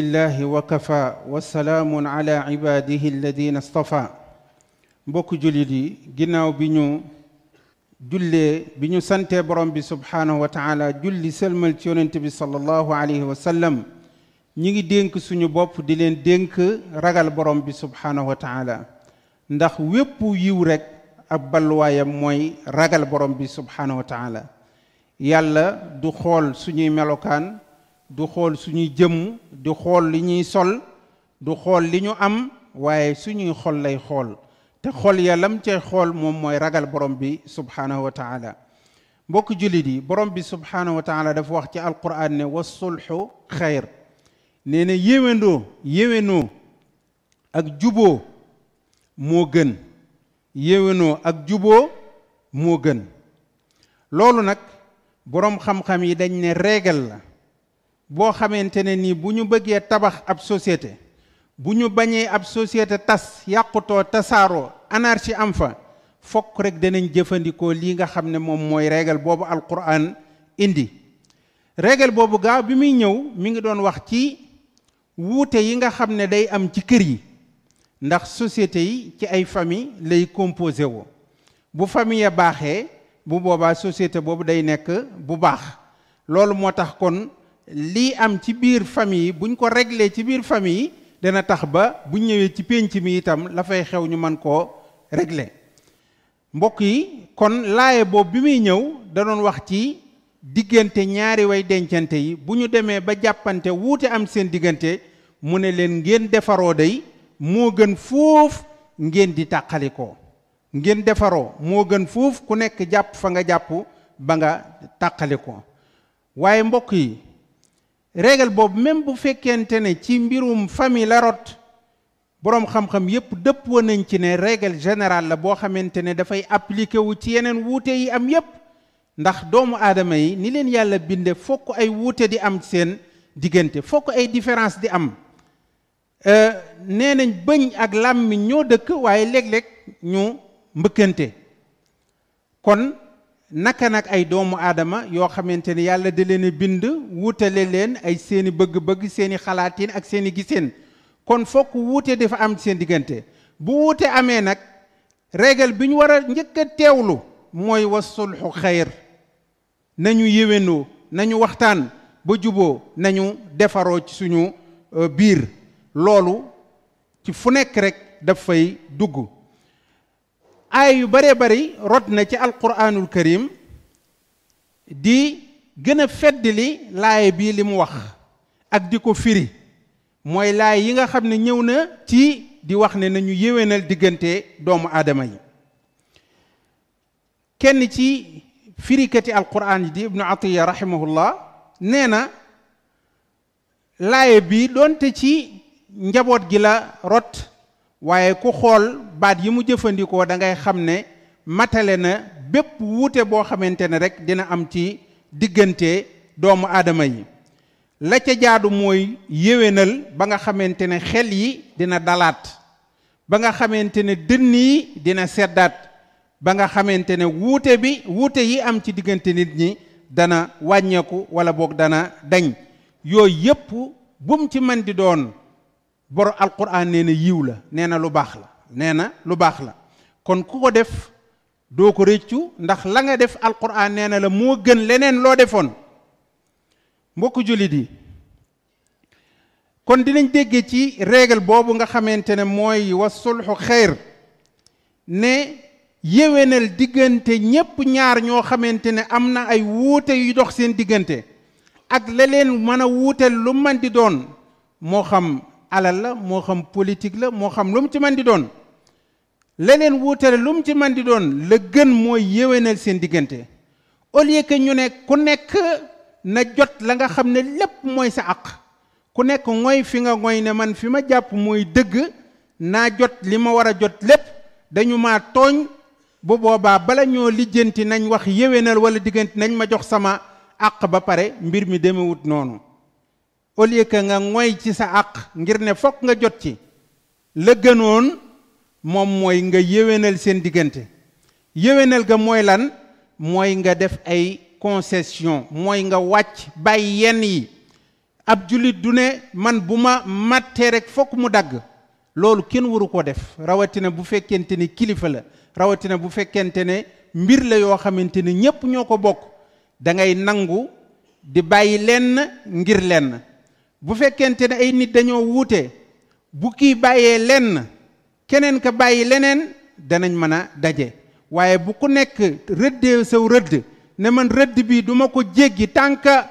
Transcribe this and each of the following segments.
lillahi wa kafa wa salaamun ala ibadihi alladina stafa mbokk jullit yi ginnaaw bi ñu jullee bi ñu santee borom bi subhaanahu wa taala julli sëlmal ci yonent bi sallallahu alayhi wa sallam ñi ngi dénk suñu bopp di leen dénk ragal borom bi subhaanahu wa taala ndax wépp yiw rekk ab balluwaayam mooy ragal borom bi subhaanahu wa taala yàlla du xool suñuy melokaan du xool suñuy jëmm du xool li ñuy sol du xool li ñu am waaye suñuy xol lay xool te xol ya lam cay xool moom mooy ragal borom bi subhaanahu wa taala mbokk jullit yi borom bi subhaanahu wa taala dafa wax ci alquran ne wa sulxu xayr nee na yéwéndoo yéwénoo ak juboo moo gën yéwénoo ak juboo moo gën loolu nag boroom xam-xam yi dañ ne régal la boo xamante ne nii bu ñu bëggee tabax ab société bu ñu bañee ab société tas yàqutoo tasaaroo anarchie am fa fokk rek danañ jëfandikoo lii nga xam ne moom mooy régal boobu alquran indi régal boobu gaaw bi muy ñëw mi ngi doon wax ci wuute yi nga xam ne day am ci kër yi ndax société yi ci ay famille lay composé woo bu famille ya baaxee bu boobaa société boobu day nekk bu baax loolu moo tax kon lii am ci biir famille yi buñ ko réglé ci biir famille yi dana tax ba bu ñëwee ci pénc mi itam la fay xew ñu mën koo réglé mbokk yi kon laaye boobu bi muy ñëw da doon wax ci diggante ñaari way dencante yi bu ñu demee ba jàppante wuute am seen diggante mu ne leen ngeen defaroo day moo gën foofu ngeen di tàqalikoo ngeen defaroo moo gën foofu ku nekk jàpp fa nga jàpp ba nga tàqalikoo waaye mbokk yi règle boobu même bu fekkente ne ci mbirum famille la rot boroom xam-xam yépp dëppoo nañ ci ne règle générale la boo xamante ne dafay appliqué wu ci yeneen wuute yi am yépp ndax doomu aadama yi ni leen yàlla binde fokk ay wuute di am seen diggante fokk ay différence di am euh, nee nañ bëñ ak làmmiñ ñoo dëkk waaye léeg-léeg ñu mbëkkante kon naka nag ay doomu aadama yoo xamante ne yàlla da leen bind wuutale leen ay seeni bëgg-bëgg seeni xalaatin ak seeni giseen kon fokk wuute dafa am seen diggante bu wuute amee nag régal bi ñu war a njëkk a teewlu mooy wasulxu xayr nañu yéwénoo nañu waxtaan ba juboo nañu defaroo ci suñu euh, biir loolu ci fu nekk rek daf fay dugg aaya yu baree bari rot na ci alquranul karim di gën a feddali laay bii li mu wax ak di ko firi mooy laay yi nga xam ne ñëw na ci di wax ne nañu yéwénal diggante doomu aadama yi kenn ci firikati alquran yi di ibnu atiya rahimahullah nee na laaye bi doonte ci njaboot gi la rot waaye ku xool baat yi mu jëfandikoo da ngay xam ne matale na bépp wuute boo xamante ne rek dina am ci diggante doomu aadama yi la ca jaadu mooy yéwénal ba nga xamante ne xel yi dina dalaat ba nga xamante ne dënn yi dina seddaat ba nga xamante ne wuute bi wuute yi am ci diggante nit ñi dana wàññeeku wala boog dana dañ yooyu yépp bum ci man di doon bor alquran nee na yiw la nee na lu baax la nee na lu baax la kon ku ko def doo ko réccu ndax la nga def alquran nee na la moo gën leneen loo defoon mbokku jullit yi kon dinañ déggee ci règle boobu nga xamante ne mooy wa sulxu xeyr ne yéwénal diggante ñépp ñaar ñoo xamante ne am na ay wuute yu dox seen diggante ak la leen mën a wuuteel lu man di doon moo xam alal la moo xam politique la moo xam lu mu ci man di doon leneen wuutale lu mu ci man di doon la gën mooy yéwénal seen diggante au lieu que ñu ne ku nekk na jot la nga xam ne lépp mooy sa àq ku nekk ngoy fi nga ngoy ne man fi ma jàpp mooy dëgg naa jot li ma war a jot lépp dañu ma tooñ bu boobaa bala ñoo lijjanti nañ wax yéwénal wala diggante nañ ma jox sama àq ba pare mbir mi demewut noonu au lieu que nga ŋoy ci sa àq ngir ne fokk nga jot ci la gënoon moom mooy nga yéwénal seen diggante yéwénal ga mooy lan mooy nga def ay concession mooy nga wàcc bàyyi yenn yi ab jullit du ne man bu ma màttee rek fokk mu dagg loolu kenn waru koo def rawatina bu fekkente ne kilifa la rawatina bu fekkente ne mbir la yoo xamante ne ñépp ñoo ko bokk da ngay nangu di bàyyi lenn ngir lenn bu fekkente ne ay nit dañoo wuute bu kii bàyyee lenn keneen ka bàyyi leneen danañ mën a daje waaye bu ku nekk rëddee saw rëdd ne man rëdd bi duma ko jéggi tànka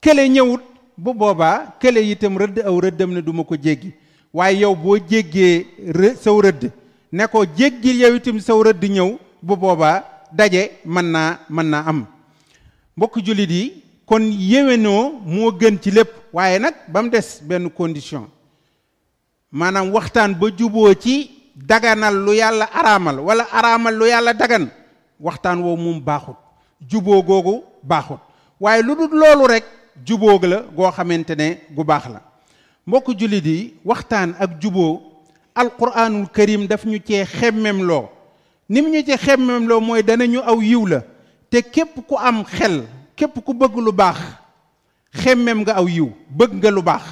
kële ñëwut bu boobaa kële itam rëdd aw rëddam ne duma ko jéggi waaye yow boo jéggee rë saw rëdd ne ko jéggil yow itam saw rëdd ñëw bu boobaa daje mën naa mën naa am mbokk jullit yi kon yéwénoo moo gën ci lépp waaye nag ba mu des benn condition maanaam waxtaan ba juboo ci daganal lu yàlla araamal wala araamal lu yàlla dagan waxtaan woo moom baaxut juboo googu baaxut waaye lu dul loolu rek jubóog la goo xamante ne gu baax la mbokk jullit yi waxtaan ak juboo alquranul karim daf ñu cee xemmem loo nim ñu ci xemmem loo mooy danañu aw yiw la te képp ku am xel képp ku bëgg lu baax xemmem nga aw yiw bëgg nga lu baax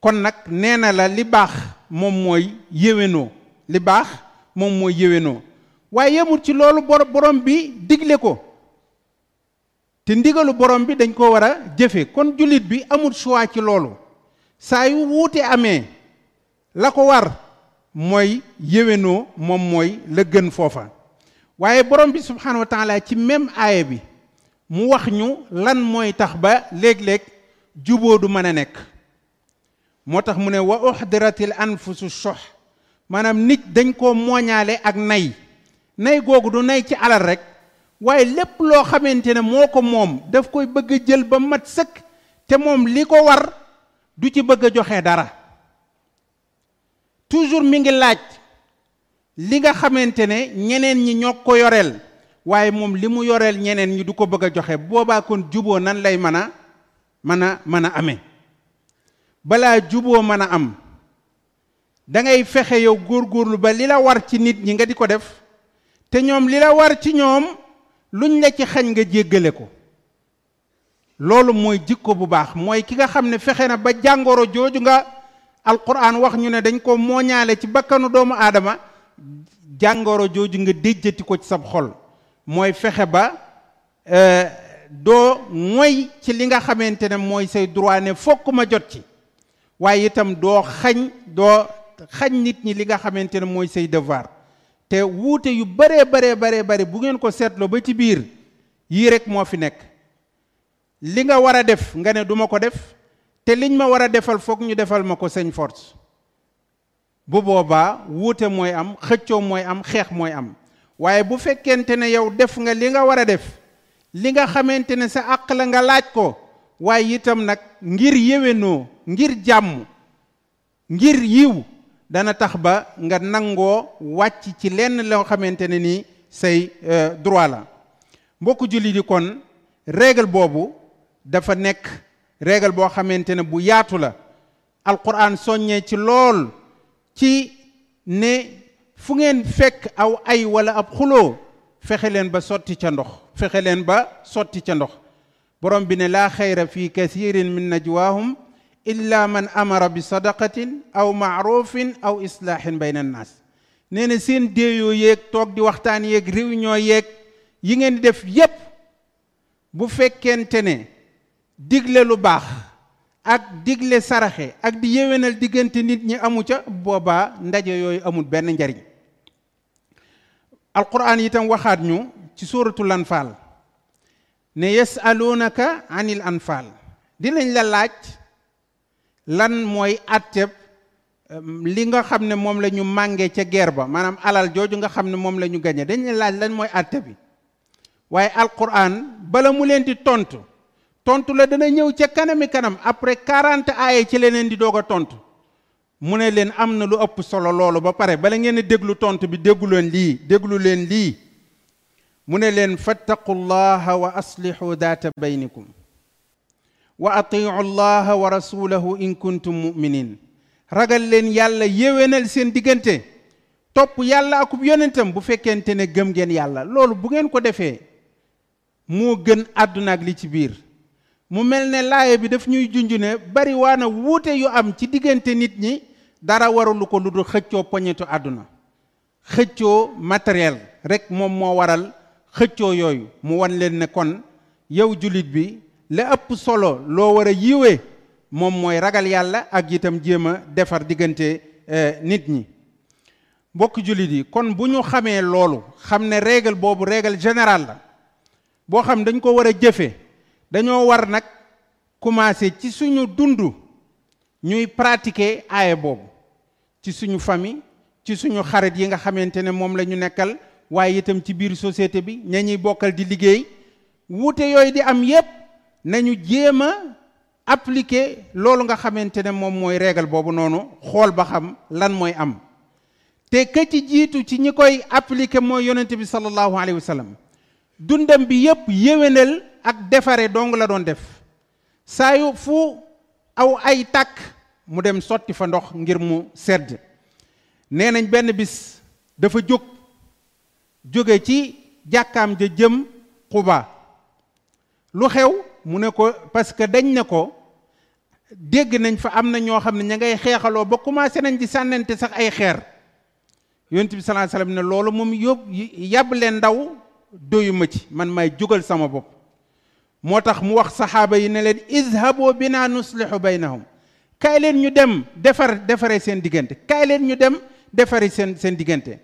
kon nag nee na la li baax moom mooy yéwénoo li baax moom mooy yéwénoo waaye yemul ci loolu borom bi digle ko te ndigalu borom bi dañ ko war a jëfe kon jullit bi amul choix ci loolu saa yu wuute amee la ko war mooy yéwénoo moom mooy la gën foofa waaye borom bi subhanahu wa taala ci même aaya bi mu wax ñu lan mooy tax ba léeg-léeg juboo du mën a nekk moo tax mu ne wa uxdiratil anfusu shox maanaam nit dañ koo mooñaale ak nay nay googu du nay ci alal rek waaye lépp loo xamante ne moo ko moom daf koy bëgg a jël ba mat sëkk te moom li ko war du ci bëgg a joxe dara toujours mi ngi laaj li nga xamante ne ñeneen ñi ñoo ko yoreel waaye moom li mu yoreel ñeneen ñi du ko bëgg a joxe boobaa kon juboo nan lay mën a mën a mën a amee balaa juboo mën a am da ngay fexe yow góorgóorlu ba li la war ci nit ñi nga di ko def te ñoom li la war ci ñoom luñ la ci xañ nga jéggale ko loolu mooy jikko bu baax mooy ki nga xam ne fexe na ba jàngoro jooju nga alquran wax ñu ne dañ ko mooñaale ci bakkanu doomu aadama jàngoro jooju nga déjjati ko ci sab xol mooy fexe ba euh, doo moy ci li nga xamante ne mooy say droit ne fokk ma jot ci waaye itam doo xañ doo xañ nit ñi li nga xamante ne mooy say devoir te wuute yu baree baree baree bari bu ngeen ko seetloo ba ci biir yii rek moo fi nekk li nga war a def nga ne duma ko def te liñ ma war a defal foog ñu defal ma ko sëñ force bu boobaa wuute mooy am xëccoo mooy am xeex mooy am waaye bu fekkente ne yow def nga li nga war a def li nga xamante ne sa àq la nga laaj ko waaye itam nag ngir yéwénoo ngir jàmm ngir yiw dana tax ba nga nangoo wàcc ci lenn loo xamante ne ni say euh, droit la mbokku julli di kon règle boobu dafa nekk règle boo xamante ne bu yaatu la alquran soññee ci lool ci ne fu ngeen fekk aw ay wala ab xuloo fexe leen ba sotti ca ndox fexe leen ba sotti ca ndox borom bi ne laa xayra fi kathirin min najwaahum illa man amara bi sadaqatin aw maarufin aw islaahin bayna annaas nee na seen déeyoo yeeg toog di waxtaan yeeg réunion yeeg yi ngeen di def yépp bu fekkente ne digle lu baax ak digle saraxe ak di yéwénal diggante nit ñi amu ca boobaa ndaje yooyu amul benn njariñ alquran itam waxaat ñu ci sóoratul anfaal ne yasaluunaka anil anfaal dinañ la laaj lan mooy àtteb li nga xam ne moom la ñu màngee ca guerre ba maanaam alal jooju nga xam ne moom la ñu gañe dañ la laaj lan mooy àtte bi waaye alquran bala mu leen di tontu tontu la dana ñëw ca kanami kanam après 40 aaya ci leneen di doog a tontu mu ne leen am na lu ëpp solo loolu ba pare bala ngeen a déglu tontu bi déglu leen lii déglu leen lii mu ne leen fattaqu llaha wa aslixu daata baynikum wa atiu llaha wa rasulahu in kuntum muminin ragal leen yàlla yéwénal seen diggante topp yàlla akub yonentam bu fekkente ne gëm ngeen yàlla loolu bu ngeen ko defee moo gën àdduna ak li ci biir mu mel ne laaye bi daf ñuy junj ne bari waa na wuute yu am ci diggante nit ñi dara warulu ko lu dul xëccoo poñetu àdduna xëccoo matériel rek moom moo waral xëccoo yooyu mu wan leen ne kon yow jullit bi la ëpp solo loo war a yiwee moom mooy ragal yàlla ak itam jéem a defar diggante nit ñi mbokk jullit yi kon bu ñu xamee loolu xam ne règle boobu règle générale la boo xam dañ ko war a jëfe dañoo war nag commencé ci suñu dund ñuy pratiquer aaya boobu ci suñu famille ci suñu xarit yi nga xamante ne moom la ñu nekkal waaye itam ci biir société bi ña ñuy bokkal di liggéey wuute yooyu di am yépp nañu jéem a appliquer loolu nga xamante ne moom mooy règle boobu noonu xool ba xam lan mooy am te ka ci jiitu ci ñi koy appliquer mooy yonent bi sallallahu alayhi wa sallam dundam bi yépp yéwénal ak defare dong la doon def saa yu fu aw ay tàkk mu dem sotti fa ndox ngir mu sedd nee nañ benn bis dafa jóg jóge ci jàkkaam ja jëm Quba lu xew mu ne ko parce que dañ ne ko dégg nañ fa am na ñoo xam ne ña ngay xeexaloo ba commencé nañ di sànnante sax ay xeer yonent bi sallallahu alayhi wasallam ne loolu moom yób yàbb leen ndaw doyuma ci man may jógal sama bopp moo tax mu wax saxaaba yi ne leen izhabu bina nuslihu baynahum kaay leen ñu dem defar defare seen diggante kaay leen ñu dem defare seen seen diggante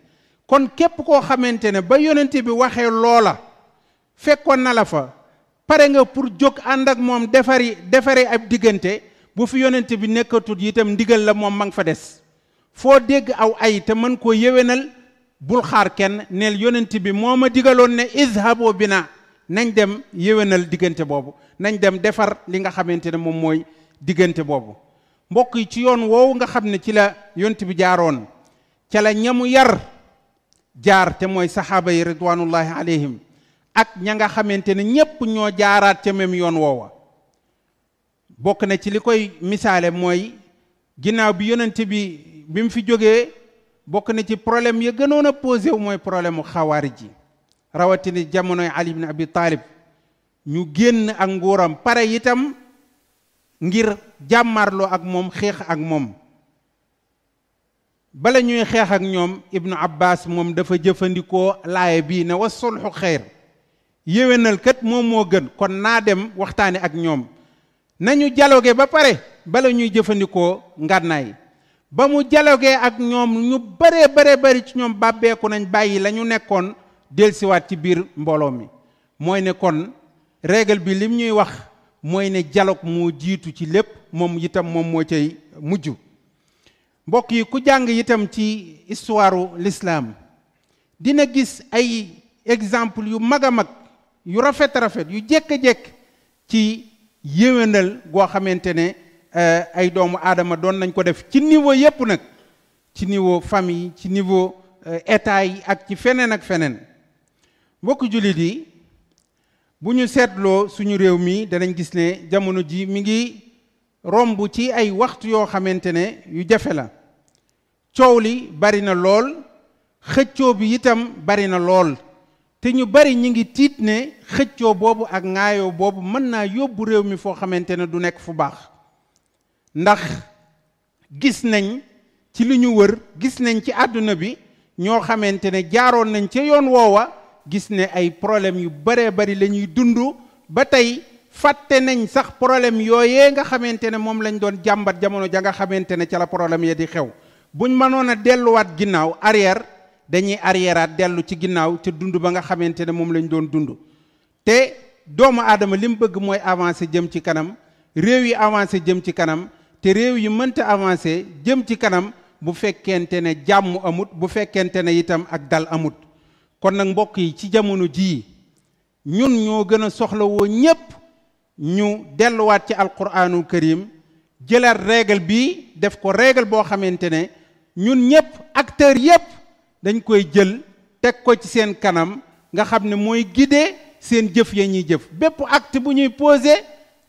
kon képp koo xamante ne ba yonent bi waxee loola fekkoon na la fa pare nga pour jóg ànd ak moom defari defari ab diggante bu fi yonent bi nekkatul itam ndigal la moom ma nga fa des foo dégg aw ay te mën koo yéwénal bul xaar kenn neel yonent bi moo ma digaloon ne izhabo bina nañ dem yéwénal diggante boobu nañ dem defar li nga xamante ne moom mooy diggante boobu mbokk yi ci yoon woowu nga xam ne ci la yonent bi jaaroon ca la ñamu yar jaar te mooy saxaaba yi ridwanullahi alayhim ak ña nga xamante ne ñépp ñoo jaaraat ca même yoon woowa bokk na ci li koy misaale mooy ginnaaw bi yonent bi bi mu fi jógee bokk na ci problème ya gënoon a posé wu mooy problème mu xawaari ji rawatina jamonoy Ali ibn Abi Talib ñu génn ak nguuram pare itam ngir jàmmarloo ak moom xeex ak moom bala ñuy xeex ak ñoom ibnu abbas moom dafa jëfandikoo laaya bii ne wa sulxu xeyr yéwénal kat moom moo gën kon naa dem waxtaane ak ñoom nañu dialogué ba pare bala ñuy jëfandikoo ngànnaay ba mu dialogué ak ñoom ñu baree bare bari ci ñoom bàbbeeku nañ bàyyi la ñu nekkoon delsiwaat ci biir mbooloo mi mooy ne kon règle bi lim ñuy wax mooy ne dialogue moo jiitu ci lépp moom itam moom moo cay mujj mbokk yi ku jàng itam ci histoire l'islam dina gis ay exemple yu mag a mag yu rafet rafet yu jékk-jékk ci yéwénal goo xamante ne euh, ay doomu aadama doon nañ ko def ci niveau yépp nag ci niveau famille ci niveau euh, état yi ak ci feneen ak feneen mbokk jullit yi bu ñu seetloo suñu réew mi danañ gis ne jamono ji mi ngi romb ci ay waxtu yoo xamante ne yu jafe la coow li bari na lool xëccoo bi itam bari na lool te ñu bari ñi ngi tiit ne xëccoo boobu ak ŋaayoo boobu mën naa yóbbu réew mi foo xamante ne du nekk fu baax ndax gis nañ ci li ñu wër gis nañ ci àdduna bi ñoo xamante ne jaaroon nañ ca yoon woowa gis ne ay problème yu baree bari la ñuy dund ba tey fàtte nañ sax problème yooyee nga xamante ne moom lañ doon jàmbat jamono ja nga xamante ne ca la problème ya di xew buñ mënoon a delluwaat ginnaaw arrière dañuy arrièreaat dellu ci ginnaaw ca dund ba nga xamante ne moom lañ doon dund te doomu aadama li mu bëgg mooy avancer jëm ci kanam réew yi avancer jëm ci kanam te réew yi mënta avancer jëm ci kanam bu fekkente ne jàmm amut bu fekkente ne itam ak dal amut kon nag mbokk yi ci jamono jii ñun ñoo gën a soxlawoo ñépp ñu delluwaat ci alquranul karim jëlaat règle bi def ko règle boo xamante ne ñun ñëpp acteurs yëpp dañ koy jël teg ko ci seen kanam nga xam ne mooy guider seen jëf ya ñuy jëf bépp acte bu ñuy posé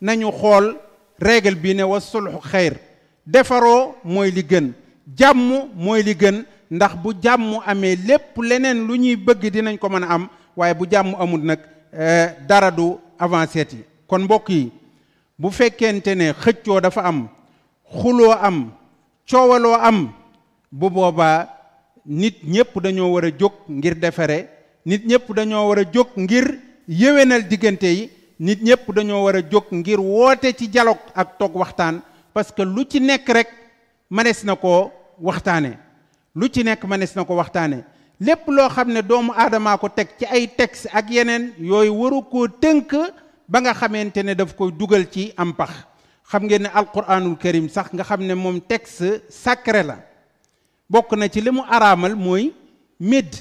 nañu xool règle bi ne wa sulxu xayr defaroo mooy li gën jàmm mooy li gën ndax bu jàmm amee lépp leneen lu ñuy bëgg dinañ ko mën a am waaye bu jàmm amul nag eh, dara du avancé yi kon mbokk yi bu fekkente ne xëccoo dafa am xuloo am coowaloo am bu boobaa nit ñépp dañoo war a jóg ngir defare nit ñépp dañoo war a jóg ngir yéwénal diggante yi nit ñépp dañoo war a jóg ngir woote ci dialogue ak toog waxtaan parce que lu ci nekk rek manees na ko waxtaane lu ci nekk manees na ko waxtaane lépp loo xam ne doomu aadamaa ko teg ci ay texte ak yeneen yooyu waru koo tënk ba nga xamante ne daf koy dugal ci am pax xam ngeen ne alquranul karim sax nga xam ne moom texte sacré la bokk na ci li mu araamal mooy médd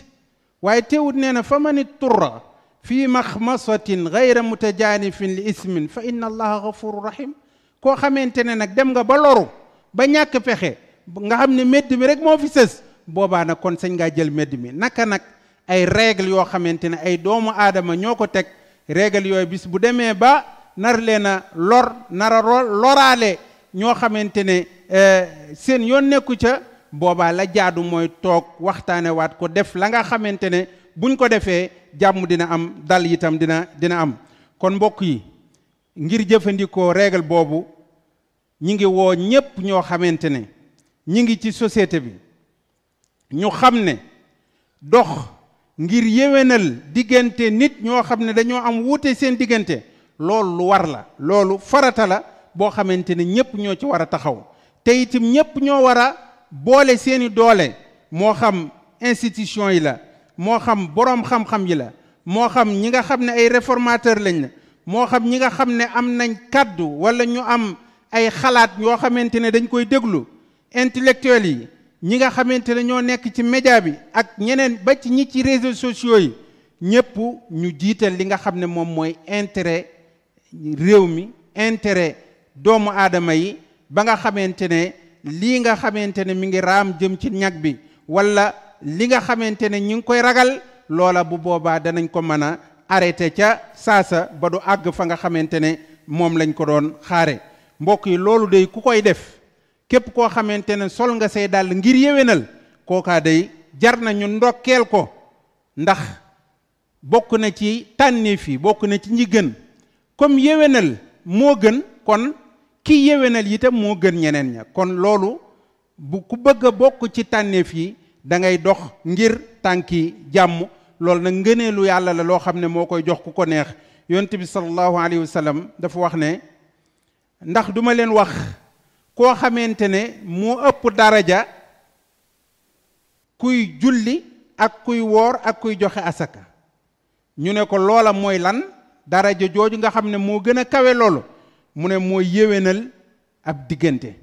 waaye teewut nee na fa mani turra fii maxmasatin gayra mutajaanifin li ismin fa inna allaha gafuru rahim koo xamante ne nag dem nga ba loru ba ñàkk pexe nga xam ne médd mi rek moo fi sës boobaa nag kon sañ ngaa jël médd mi naka nag ay règle yoo xamante ne ay doomu aadama ñoo ko teg règle yooyu bis bu demee ba nar leen a lor nar a loraale ñoo xamante ne eh, seen yoon nekku ca boobaa la jaadu mooy toog waxtaane waat ko def la nga xamante ne buñ ko defee jàmm dina am dal itam dina dina am kon mbokk yi ngir jëfandikoo règle boobu ñi ngi woo ñépp ñoo xamante ne ñi ngi ci société bi ñu xam ne dox ngir yéwénal diggante nit ñoo xam ne dañoo am wuute seen diggante loolu lu war la loolu farata la boo xamante ne ñépp ñoo ci war a taxaw te itam ñépp ñoo war a boole seeni doole moo xam institution yi la moo xam boroom xam-xam yi la moo xam ñi nga xam ne ay réformateur lañ la moo xam ñi nga xam ne am nañ kàddu walla ñu am ay xalaat yoo xamante ne dañ koy déglu intellectuel yi ñi nga xamante ne ñoo nekk ci média bi ak ñeneen ba ci ñi ci réseaux sociaux yi ñëpp ñu jiital li nga xam ne moom mooy intérêt réew mi intérêt doomu aadama yi ba nga xamante ne lii nga xamante ne mi ngi raam jëm ci ñag bi walla li nga xamante ne ñi ngi koy ragal loola bu boobaa danañ ko mën a arrêté ca saasa ba du àgg fa nga xamante ne moom lañ ko doon xaare mbokk yi loolu day ku koy def képp koo xamante ne sol nga say dàll ngir yéwénal kookaa day jar nañu ndokkeel ko ndax bokk na ci tànneef yi bokk na ci ñi gën comme yéwénal moo gën kon ki yéwénal itam moo gën ñeneen ña kon loolu bu ku bëgg a bokk ci tànneef yi da ngay dox ngir tànki jàmm loolu nag ngëneelu yàlla la loo xam ne moo koy jox ku ko neex yonent bi sallallahu alayhi wa sallam dafa wax ne ndax duma leen wax koo xamante ne moo ëpp daraja kuy julli ak kuy woor ak kuy joxe asaka ñu ne ko loola mooy lan daraja jooju nga xam ne moo gën a kawe loolu mu ne mooy yéwénal ab diggante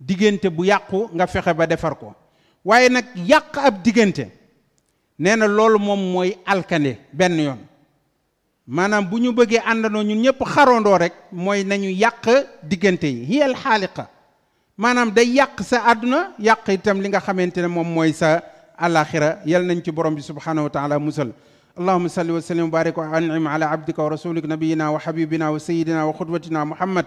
diggante bu yàqu nga fexe ba defar ko waaye nag yàq ab diggante nee na loolu moom mooy alkande benn yoon maanaam bu ñu bëggee àndandoo ñun ñëpp xaroondoo rek mooy nañu yàq diggante yi hiyal xaaliqa maanaam day yàq sa àdduna yàq itam li nga xamante ne moom mooy sa alaxira yal nañ ci borom bi subhanahu wa taala musal allahuma salli wa sallim wa barik wa anim ala abdika wa rasulik nabiyina wa habibina wa sayidina wa xudwatina muhammad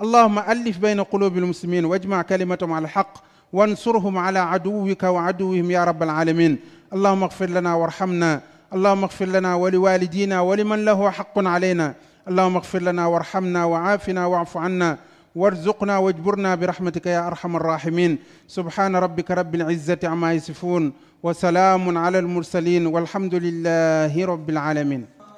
اللهم ألف بين قلوب المسلمين واجمع كلمتهم على الحق وانصرهم على عدوك وعدوهم يا رب العالمين اللهم اغفر لنا وارحمنا اللهم اغفر لنا ولوالدينا ولمن له حق علينا اللهم اغفر لنا وارحمنا وعافنا واعف عنا وارزقنا واجبرنا برحمتك يا ارحم الراحمين سبحان ربك رب العزه عما يصفون وسلام على المرسلين والحمد لله رب العالمين